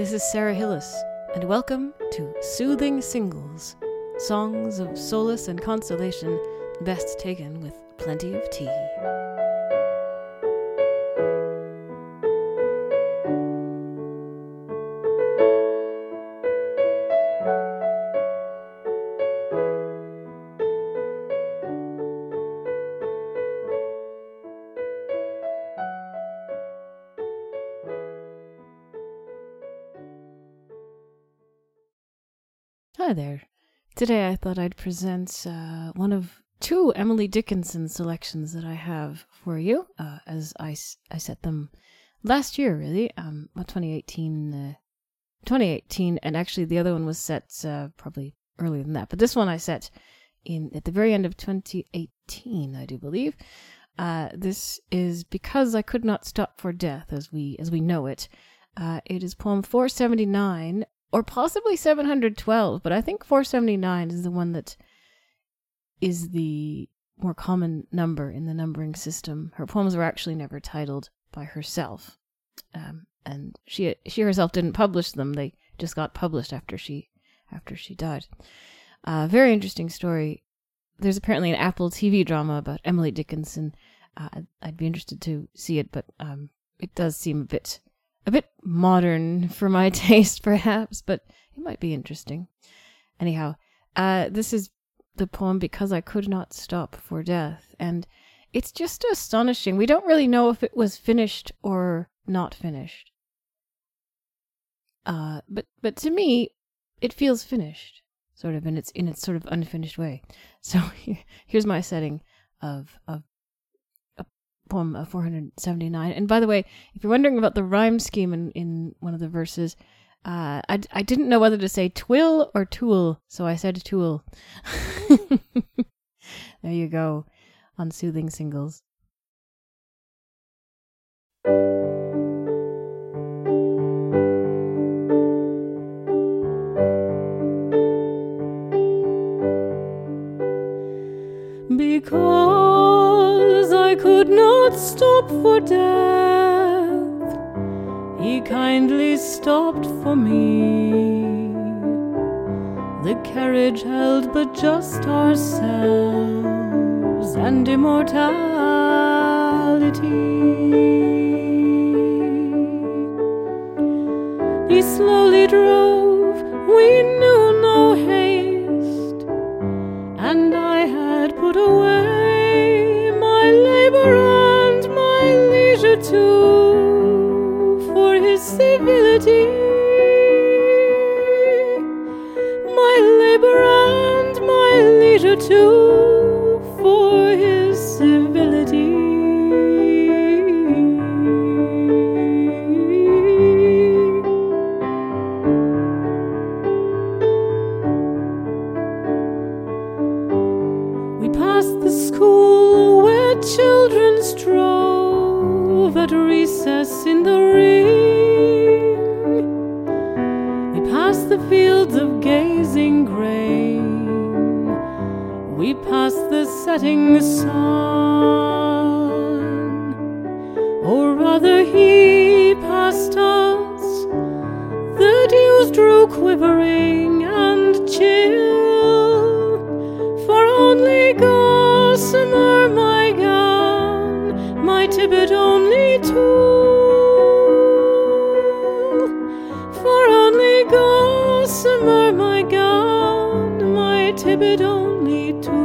this is Sara Hillis, and welcome to Soothing Singles Songs of Solace and Consolation, best taken with plenty of tea. Hi there. Today I thought I'd present uh, one of two Emily Dickinson selections that I have for you, uh, as I set them last year, really, um, 2018, uh, 2018, and actually the other one was set uh, probably earlier than that, but this one I set in at the very end of 2018, I do believe. Uh, this is because I could not stop for death, as we as we know it. Uh, it is poem 479 or possibly 712, but I think 479 is the one that is the more common number in the numbering system. Her poems were actually never titled by herself, um, and she she herself didn't publish them. They just got published after she after she died. Uh, very interesting story. There's apparently an Apple TV drama about Emily Dickinson. Uh, I'd, be interested to see it, but um, it does seem a bit a bit modern for my taste, perhaps, but it might be interesting. Anyhow, uh, this is the poem Because I Could Not Stop for Death, and it's just astonishing. We don't really know if it was finished or not finished. Uh, but but to me, it feels finished, sort of in its in its sort of unfinished way. So here's my setting of of poem of 479. And by the way, if you're wondering about the rhyme scheme in in one of the verses, uh, I, I didn't know whether to say twill or tool, so I said tool. there you go on Soothing Singles. Because not stop for death, he kindly stopped for me. The carriage held but just ourselves and immortality. He slowly drove, we knew no haste, and I had Or rather, he passed us. The dews drew quivering and chill. For only gossamer my gown, my tippet only tulle. For only gossamer my gown, my tippet only tulle.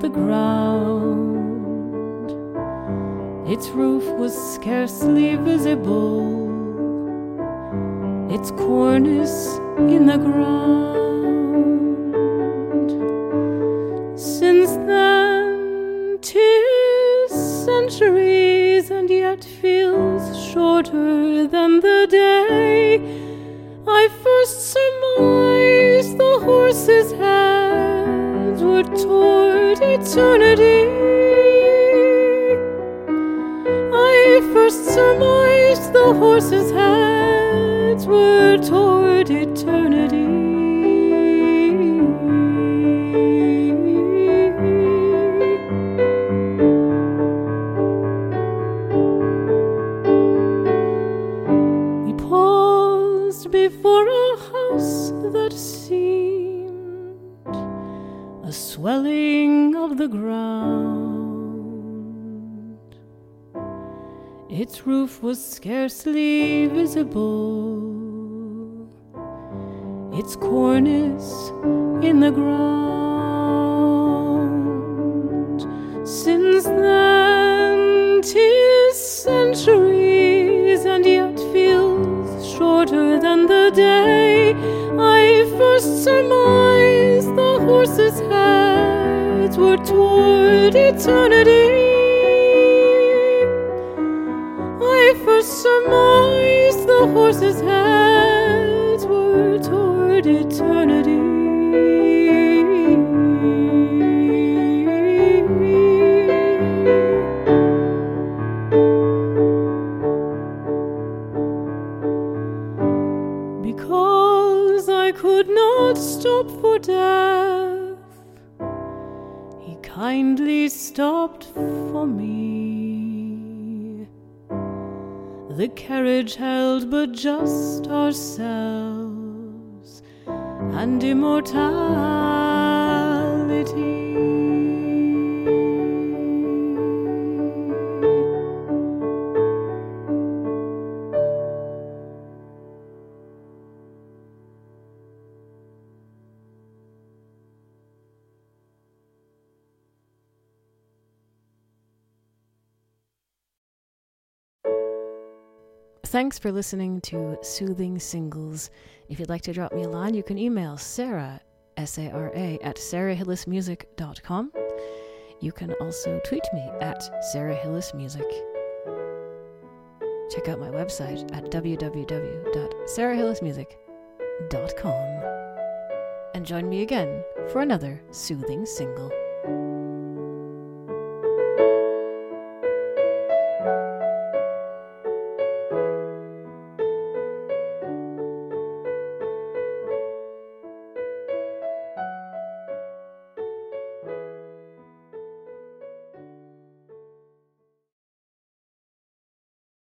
The ground. Its roof was scarcely visible, its cornice in the ground. Since then, two centuries, and yet feels shorter than the day I first surmised the horse's were toward eternity. I first surmised the horse's heads were toward eternity. We paused before a house that seemed swelling of the ground. Its roof was scarcely visible, its cornice in the ground. Since then, tis centuries, and yet feels shorter than the day I first surmised the horse's heads were toward eternity. I first surmised the horse's heads were toward eternity. Kindly stopped for me. The carriage held but just ourselves and immortality. Thanks for listening to Soothing Singles. If you'd like to drop me a line, you can email Sara, S A R A, at sarahillismusic.com. You can also tweet me at sarahillismusic. Check out my website at www.sarahillismusic.com. And join me again for another soothing single.